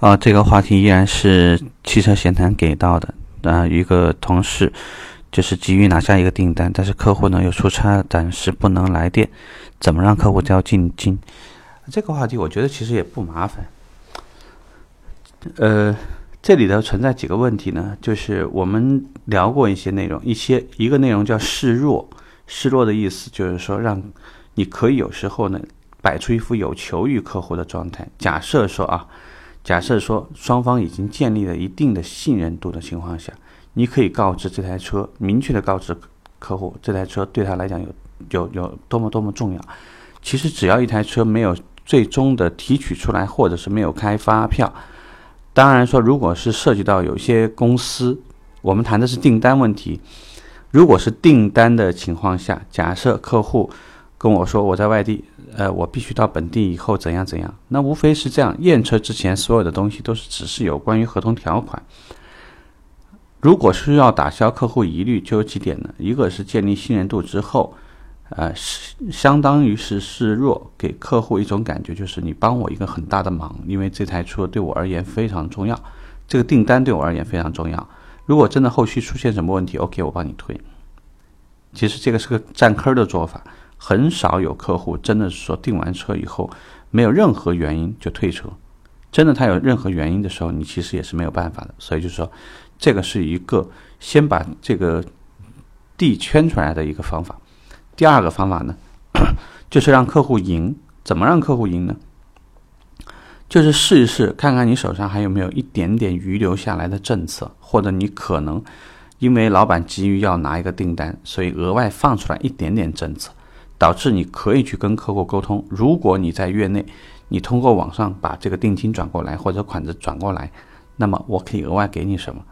啊，这个话题依然是汽车闲谈给到的。啊，一个同事就是急于拿下一个订单，但是客户呢又出差，暂时不能来电，怎么让客户交进金？这个话题我觉得其实也不麻烦。呃，这里头存在几个问题呢？就是我们聊过一些内容，一些一个内容叫示弱，示弱的意思就是说让你可以有时候呢摆出一副有求于客户的状态。假设说啊。假设说双方已经建立了一定的信任度的情况下，你可以告知这台车，明确的告知客户这台车对他来讲有有有多么多么重要。其实只要一台车没有最终的提取出来，或者是没有开发票，当然说如果是涉及到有些公司，我们谈的是订单问题。如果是订单的情况下，假设客户。跟我说我在外地，呃，我必须到本地以后怎样怎样？那无非是这样。验车之前所有的东西都是只是有关于合同条款。如果需要打消客户疑虑，就有几点呢？一个是建立信任度之后，呃，相当于是示弱，给客户一种感觉，就是你帮我一个很大的忙，因为这台车对我而言非常重要，这个订单对我而言非常重要。如果真的后续出现什么问题，OK，我帮你推。其实这个是个占坑的做法。很少有客户真的是说订完车以后没有任何原因就退车，真的他有任何原因的时候，你其实也是没有办法的。所以就是说，这个是一个先把这个地圈出来的一个方法。第二个方法呢，就是让客户赢。怎么让客户赢呢？就是试一试，看看你手上还有没有一点点余留下来的政策，或者你可能因为老板急于要拿一个订单，所以额外放出来一点点政策。导致你可以去跟客户沟通，如果你在月内，你通过网上把这个定金转过来或者款子转过来，那么我可以额外给你什么？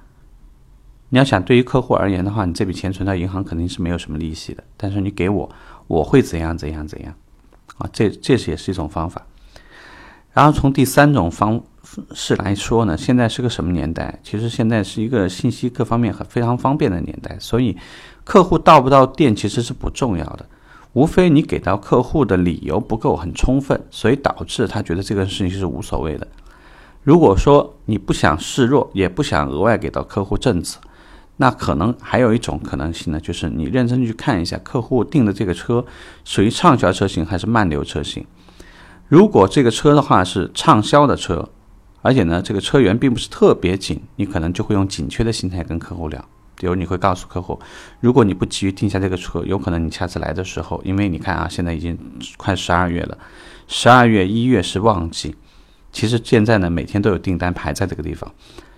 你要想对于客户而言的话，你这笔钱存到银行肯定是没有什么利息的，但是你给我，我会怎样怎样怎样，啊，这这是也是一种方法。然后从第三种方式来说呢，现在是个什么年代？其实现在是一个信息各方面很非常方便的年代，所以客户到不到店其实是不重要的。无非你给到客户的理由不够很充分，所以导致他觉得这个事情是无所谓的。如果说你不想示弱，也不想额外给到客户政策，那可能还有一种可能性呢，就是你认真去看一下客户订的这个车属于畅销车型还是慢流车型。如果这个车的话是畅销的车，而且呢这个车源并不是特别紧，你可能就会用紧缺的心态跟客户聊。比如你会告诉客户，如果你不急于定下这个车，有可能你下次来的时候，因为你看啊，现在已经快十二月了，十二月一月是旺季，其实现在呢每天都有订单排在这个地方，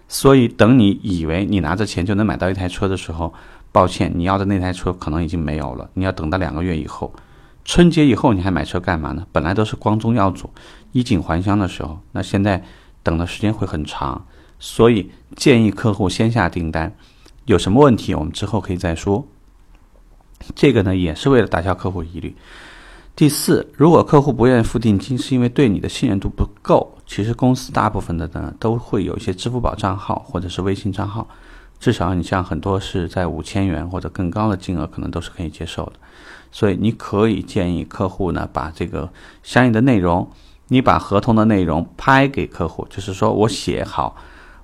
所以等你以为你拿着钱就能买到一台车的时候，抱歉，你要的那台车可能已经没有了，你要等到两个月以后，春节以后你还买车干嘛呢？本来都是光宗耀祖、衣锦还乡的时候，那现在等的时间会很长，所以建议客户先下订单。有什么问题，我们之后可以再说。这个呢，也是为了打消客户疑虑。第四，如果客户不愿意付定金，是因为对你的信任度不够。其实公司大部分的呢，都会有一些支付宝账号或者是微信账号，至少你像很多是在五千元或者更高的金额，可能都是可以接受的。所以你可以建议客户呢，把这个相应的内容，你把合同的内容拍给客户，就是说我写好。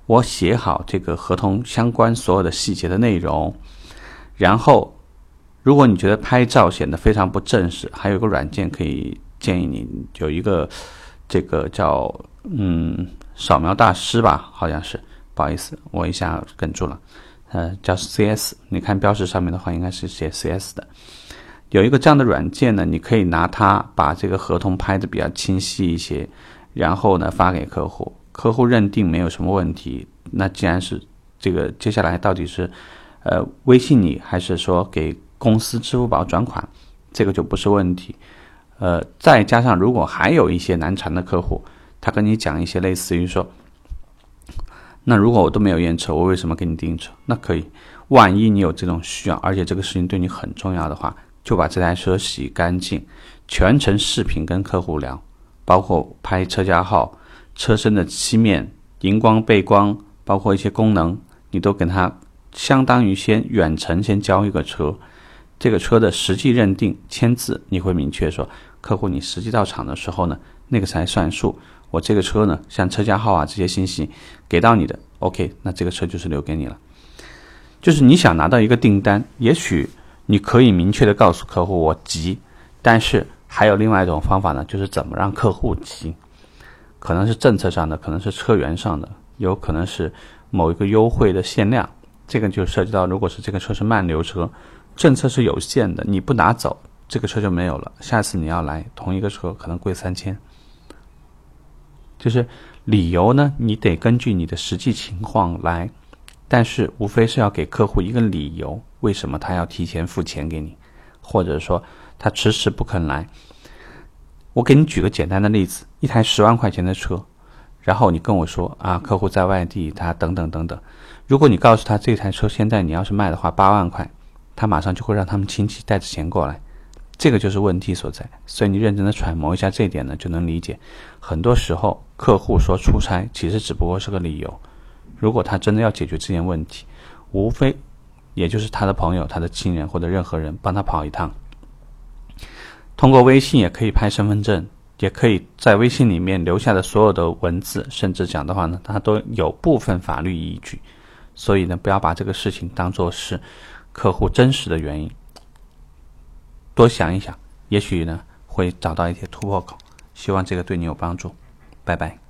我写好这个合同相关所有的细节的内容，然后，如果你觉得拍照显得非常不正式，还有一个软件可以建议你有一个这个叫嗯扫描大师吧，好像是，不好意思，我一下哽住了，呃，叫 CS，你看标识上面的话应该是写 CS 的，有一个这样的软件呢，你可以拿它把这个合同拍的比较清晰一些，然后呢发给客户。客户认定没有什么问题，那既然是这个，接下来到底是，呃，微信你还是说给公司支付宝转款，这个就不是问题。呃，再加上如果还有一些难缠的客户，他跟你讲一些类似于说，那如果我都没有验车，我为什么给你订车？那可以，万一你有这种需要，而且这个事情对你很重要的话，就把这台车洗干净，全程视频跟客户聊，包括拍车架号。车身的漆面、荧光、背光，包括一些功能，你都跟他相当于先远程先交一个车，这个车的实际认定签字，你会明确说，客户你实际到场的时候呢，那个才算数。我这个车呢，像车架号啊这些信息给到你的，OK，那这个车就是留给你了。就是你想拿到一个订单，也许你可以明确的告诉客户我急，但是还有另外一种方法呢，就是怎么让客户急，可能是政策上的，可能是车源上的，有可能是某一个优惠的限量，这个就涉及到，如果是这个车是慢流车，政策是有限的，你不拿走，这个车就没有了，下次你要来同一个车可能贵三千。就是理由呢，你得根据你的实际情况来，但是无非是要给客户一个理由，为什么他要提前付钱给你，或者说他迟迟不肯来。我给你举个简单的例子，一台十万块钱的车，然后你跟我说啊，客户在外地，他等等等等。如果你告诉他这台车现在你要是卖的话八万块，他马上就会让他们亲戚带着钱过来。这个就是问题所在，所以你认真的揣摩一下这一点呢，就能理解。很多时候，客户说出差，其实只不过是个理由。如果他真的要解决这件问题，无非也就是他的朋友、他的亲人或者任何人帮他跑一趟。通过微信也可以拍身份证，也可以在微信里面留下的所有的文字，甚至讲的话呢，它都有部分法律依据。所以呢，不要把这个事情当做是客户真实的原因。多想一想，也许呢会找到一些突破口。希望这个对你有帮助。拜拜。